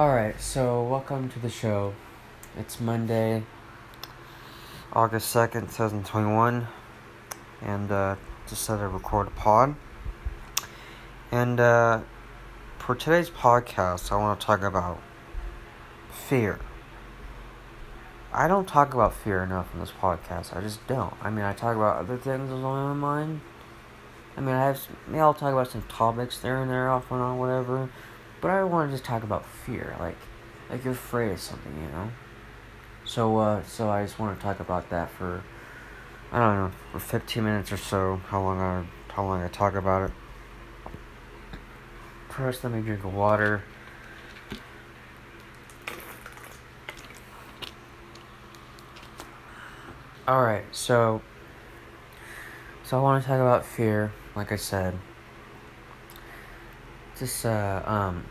Alright, so welcome to the show. It's Monday, August 2nd, 2021, and uh, just I record a pod. And uh, for today's podcast, I want to talk about fear. I don't talk about fear enough in this podcast. I just don't. I mean, I talk about other things on my mind. I mean, I have, maybe I'll talk about some topics there and there off and on, whatever. But I want to just talk about fear, like, like you're afraid of something, you know. So, uh, so I just want to talk about that for, I don't know, for 15 minutes or so. How long I, how long I talk about it. First, let me drink water. All right, so, so I want to talk about fear, like I said just uh um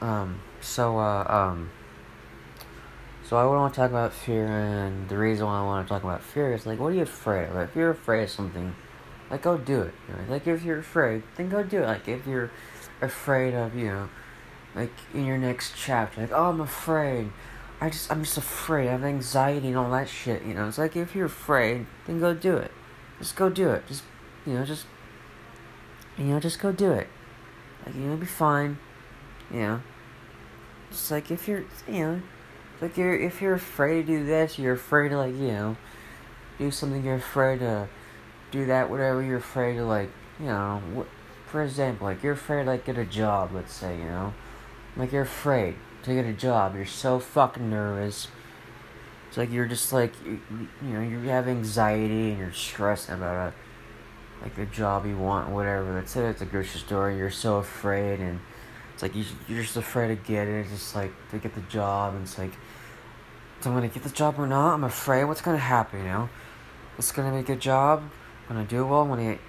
um so uh um so I want to talk about fear and the reason why I want to talk about fear is like what are you afraid of? Like, if you're afraid of something, like go do it. You know? Like if you're afraid, then go do it. Like if you're afraid of you know, like in your next chapter, like oh I'm afraid. I just I'm just afraid. I have anxiety and all that shit. You know, it's like if you're afraid, then go do it. Just go do it. Just you know, just you know, just go do it. Like you'll be fine. You know. Just like if you're you know like you're if you're afraid to do this, you're afraid to like, you know, do something you're afraid to do that, whatever you're afraid to like, you know, what for example, like you're afraid to like get a job, let's say, you know. Like you're afraid to get a job. You're so fucking nervous. It's like you're just like you, you know, you have anxiety and you're stressed about it like the job you want, whatever. Let's say it's a grocery store, you're so afraid, and it's like you, you're just afraid to get it. It's just like to get the job, and it's like, so I'm gonna get the job or not? I'm afraid. What's gonna happen? You know, what's gonna be a good job? I'm gonna do well. I'm gonna get,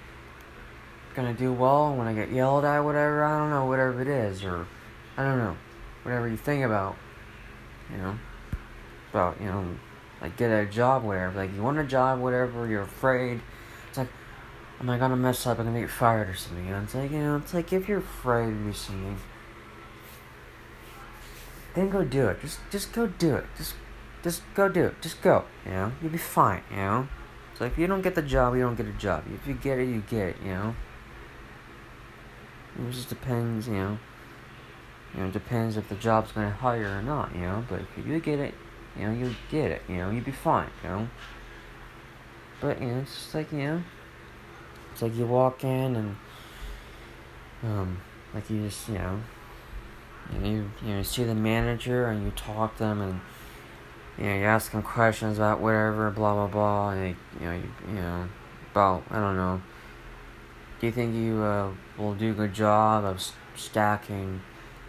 gonna do well. When I get yelled at, whatever. I don't know, whatever it is, or I don't know, whatever you think about. You know, about you know, like get a job, whatever. Like you want a job, whatever. You're afraid. Am I gonna mess up? I'm gonna get fired or something. You it's like you know, it's like if you're afraid to do something, then go do it. Just just go do it. Just just go do it. Just go. You know, you'll be fine. You know, so if you don't get the job, you don't get a job. If you get it, you get it. You know, it just depends. You know, you know, it depends if the job's gonna hire or not. You know, but if you get it, you know, you get it. You know, you'll be fine. You know. But you know, it's just like you know, it's like you walk in and um, like you just you know, you you, know, see the manager and you talk to them and you know you ask them questions about whatever blah blah blah and you know you, you know about I don't know. Do you think you uh, will do a good job of stacking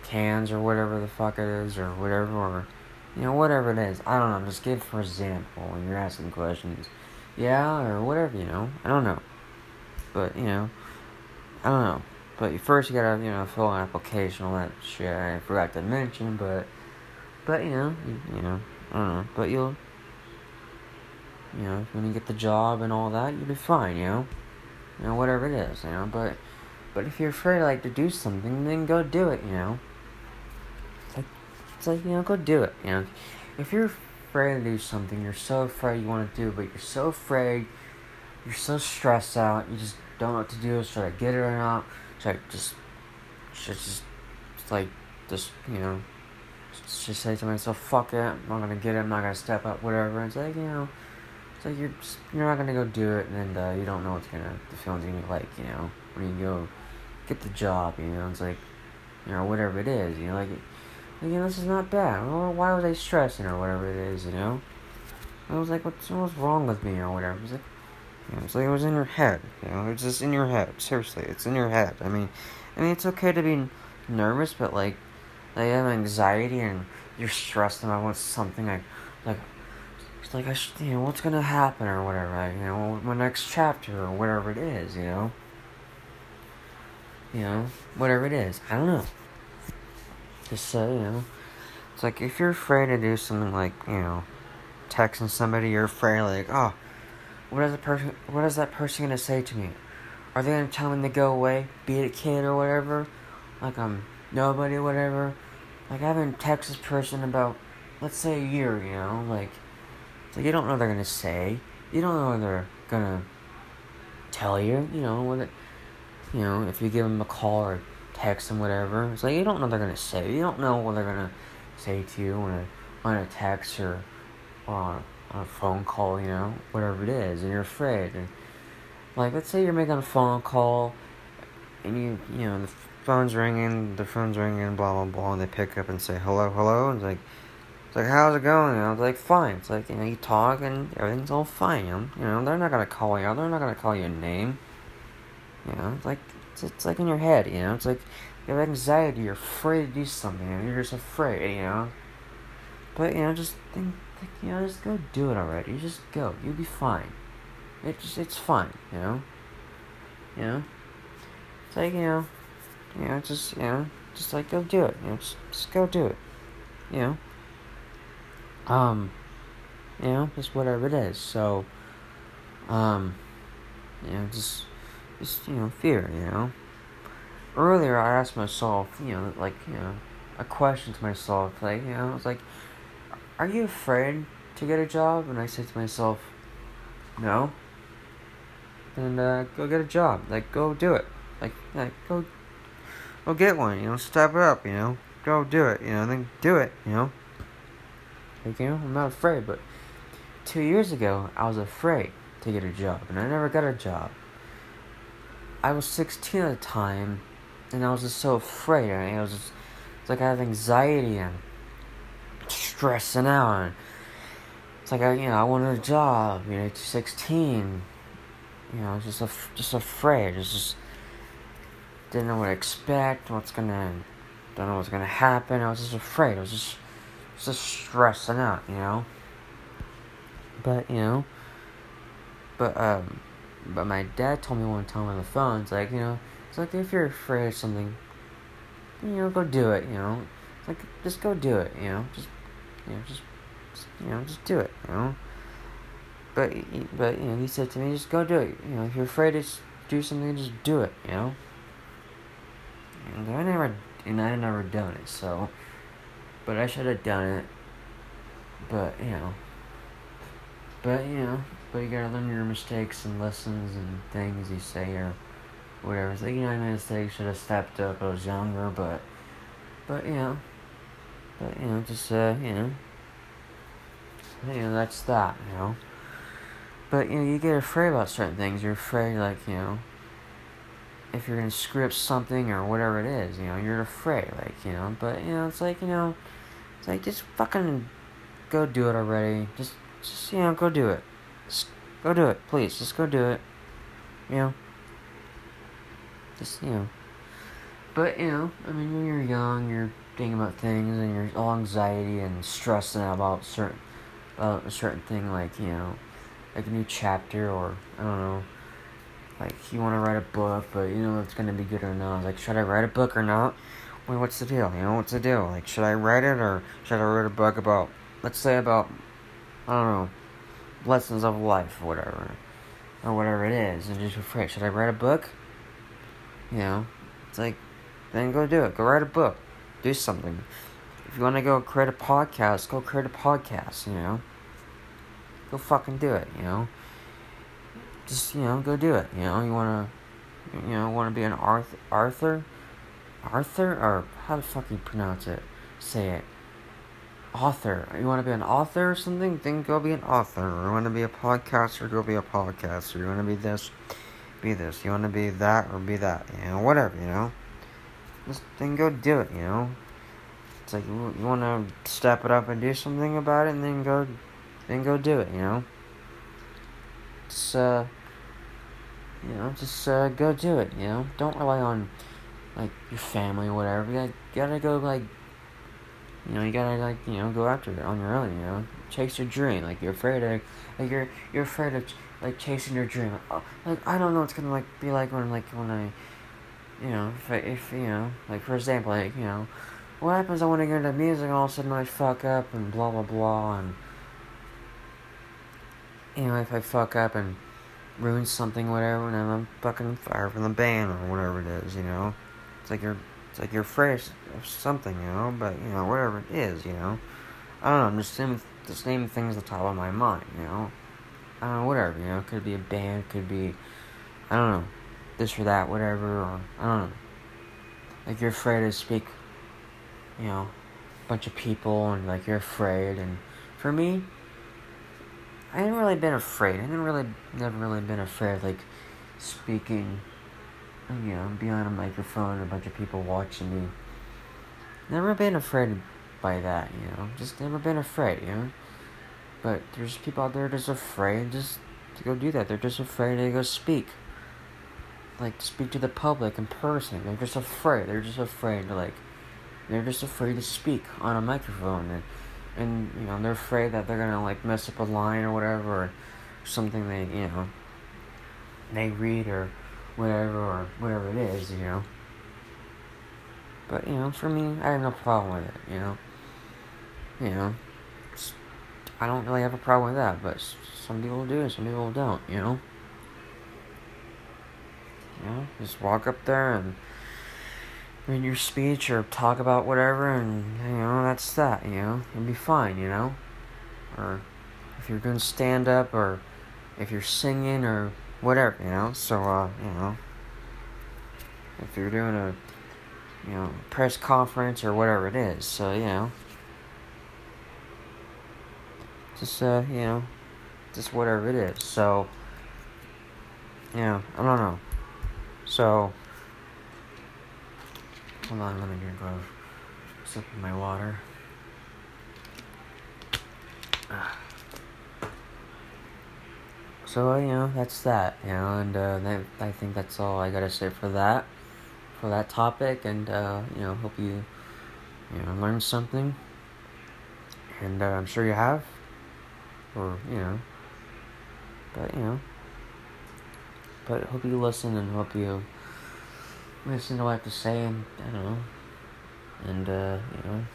cans or whatever the fuck it is or whatever or you know whatever it is? I don't know just give for example when you're asking questions. Yeah or whatever you know I don't know but you know, I don't know. But first you gotta you know fill an application, all that shit. I forgot to mention, but but you know you, you know I don't know. But you'll you know when you get the job and all that, you'll be fine. You know, you know whatever it is. You know, but but if you're afraid like to do something, then go do it. You know. It's like it's like you know go do it. You know, if you're afraid to do something, you're so afraid you want to do, but you're so afraid, you're so stressed out, you just don't know what to do. Should I get it or not? Should I just, should just, just like, just, you know, just say to myself, fuck it, I'm not gonna get it, I'm not gonna step up, whatever. It's like, you know, it's like you're just, you're not gonna go do it, and uh, you don't know what's gonna, the feeling's gonna be like, you know, when you go get the job, you know, it's like, you know, whatever it is, you know, like, like you know, this is not bad. Well, why was I stressing or whatever it is, you know? I was like, what's, what's wrong with me or whatever? It was like, you know, it's like it was in your head. You know, it's just in your head. Seriously, it's in your head. I mean, I mean, it's okay to be nervous, but like, like you have anxiety and you're stressed about something like, like, like I, sh- you know, what's gonna happen or whatever. Like, you know, my next chapter or whatever it is. You know. You know, whatever it is. I don't know. Just so you know, it's like if you're afraid to do something like, you know, texting somebody, you're afraid like, oh what is the person? What is that person gonna say to me? Are they gonna tell me to go away, be a kid or whatever? Like I'm nobody, whatever. like I haven't texted this person about, let's say a year, you know, like, like you don't know what they're gonna say, you don't know what they're gonna tell you, you know, what, you know, if you give them a call or text them, whatever, it's like you don't know what they're gonna say, you don't know what they're gonna say to you on a, on a text or, or on, on a phone call, you know, whatever it is, and you're afraid, and like, let's say you're making a phone call, and you, you know, the phone's ringing, the phone's ringing, blah blah blah, and they pick up and say hello, hello, and it's like, it's like, how's it going? And I was like, fine. It's like, you know, you talk and everything's all fine. You know, you know they're not gonna call you out. They're not gonna call you a name. You know, it's like, it's, it's like in your head. You know, it's like you have anxiety. You're afraid to do something. And you're just afraid. You know. But you know, just think, think, you know, just go do it already. You just go. You'll be fine. It just, it's fine. You know. You know. It's like you know, you know, just you know, just like go do it. You know, just, just go do it. You know. Um, you know, just whatever it is. So, um, you know, just, just you know, fear. You know. Earlier, I asked myself, you know, like you know, a question to myself, like you know, I was like, "Are you afraid to get a job?" And I said to myself, "No." Then uh, go get a job. Like, go do it. Like, like go, go get one. You know, step it up. You know, go do it. You know, then do it. You know. Like, you know, I'm not afraid, but two years ago, I was afraid to get a job, and I never got a job. I was 16 at the time, and I was just so afraid. I, mean, I was just, it's like I have anxiety and stressing out. It's like I, you know, I wanted a job. You know, 16. You know, just af- just afraid. Just didn't know what to expect. What's gonna, don't know what's gonna happen. I was just afraid. I was just just stressing out, you know. But you know, but um, but my dad told me one time on the phone, it's like you know, it's like if you're afraid of something, you know, go do it, you know. It's like just go do it, you know, just you know, just, you know, just do it, you know. But but you know, he said to me, just go do it. You know, if you're afraid to do something, just do it, you know. And I never and I never done it, so but I should have done it. But, you know. But, you know. But you gotta learn your mistakes and lessons and things you say or whatever. It's like, you know, I made a mistake, should have stepped up. I was younger, but. But, you know. But, you know, just, uh, you know. You know, that's that, you know. But, you know, you get afraid about certain things. You're afraid, like, you know if you're gonna script something or whatever it is, you know, you're afraid, like, you know, but you know, it's like, you know, it's like just fucking go do it already. Just just you know, go do it. Just go do it, please. Just go do it. You know. Just you know. But you know, I mean, when you're young, you're thinking about things, and you're all anxiety and stressing out about certain about a certain thing, like you know, like a new chapter or I don't know. Like you want to write a book, but you know it's gonna be good or not. Like, should I write a book or not? Wait, what's the deal? You know, what's the deal? Like, should I write it or should I write a book about, let's say about, I don't know, lessons of life or whatever, or whatever it is, and just afraid. Should I write a book? You know, it's like, then go do it. Go write a book. Do something. If you want to go create a podcast, go create a podcast. You know, go fucking do it. You know, just you know, go do it. You know, you wanna, you know, want to be an Arthur, Arthur Arthur or how the fuck you pronounce it? Say it. Author. You want to be an author or something? Then go be an author. Or you want to be a podcaster? Go be a podcaster. You want to be this? Be this. You want to be that or be that? You know, whatever. You know. Just then go do it. You know. It's like you, you want to step it up and do something about it, and then go, then go do it. You know. Just uh. You know, just uh, go do it. You know, don't rely on like your family or whatever. You gotta, gotta go like you know, you gotta like you know go after it on your own. You know, chase your dream. Like you're afraid of, like you're you're afraid of like chasing your dream. Like, oh, like I don't know what's gonna like be like when like when I, you know, if if you know, like for example, like you know, what happens? I want to get into music, all of a sudden I fuck up and blah blah blah, and you know, if I fuck up and ruin something, whatever, and I'm fucking fired from the band or whatever it is, you know. It's like you're It's like you're afraid of something, you know, but, you know, whatever it is, you know. I don't know, I'm just naming, just naming things at the top of my mind, you know. I don't know, whatever, you know, could be a band, could be, I don't know, this or that, whatever, or, I don't know. Like you're afraid to speak, you know, a bunch of people, and like you're afraid, and for me, I haven't really been afraid. I haven't really, never really been afraid, like, speaking you know, behind a microphone, a bunch of people watching me. Never been afraid by that, you know. Just never been afraid, you know. But there's people out there just afraid just to go do that. They're just afraid to go speak. Like speak to the public in person. They're just afraid. They're just afraid to like they're just afraid to speak on a microphone and and you know, they're afraid that they're gonna like mess up a line or whatever or something they you know they read or whatever or whatever it is, you know. But you know, for me, I have no problem with it. You know, you know, I don't really have a problem with that. But some people do, some people don't. You know. You know, just walk up there and read your speech or talk about whatever, and you know that's that. You know, you'll be fine. You know, or if you're gonna stand up or if you're singing or whatever, you know. So, uh, you know, if you're doing a, you know, press conference or whatever it is, so you know, just uh, you know, just whatever it is. So, yeah, I don't know. So, hold on, let me drink a sip of my water. So you know that's that, you know, and uh, that, I think that's all I gotta say for that, for that topic, and uh, you know, hope you, you know, learn something, and uh, I'm sure you have, or you know, but you know, but hope you listen and hope you listen to what I have to say, and I don't know, and uh, you know,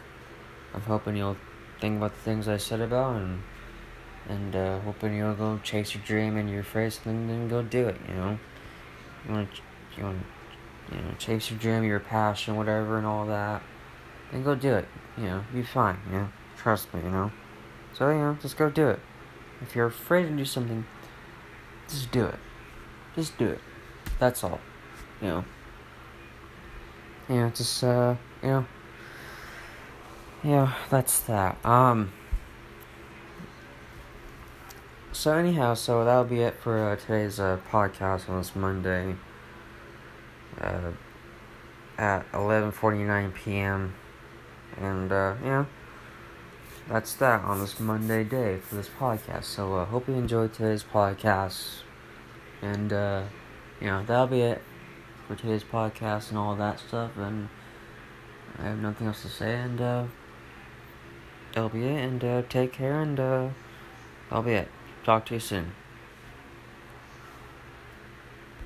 I'm hoping you'll think about the things I said about and and uh, hoping you'll go chase your dream and your first and then go do it. You know, you want to, you want, you know, chase your dream, your passion, whatever, and all that. Then go do it. You know, be fine. You know, trust me. You know, so you know, just go do it. If you're afraid to do something, just do it. Just do it. That's all. You know. Know, just uh, you know. Yeah, that's that. Um. So anyhow, so that'll be it for uh, today's uh, podcast on this Monday uh, at eleven forty nine p.m. And uh, yeah, that's that on this Monday day for this podcast. So uh, hope you enjoyed today's podcast, and uh, you know that'll be it for today's podcast and all that stuff. And I have nothing else to say, and uh, that'll be it. And uh, take care, and uh, that'll be it. Talk to you soon.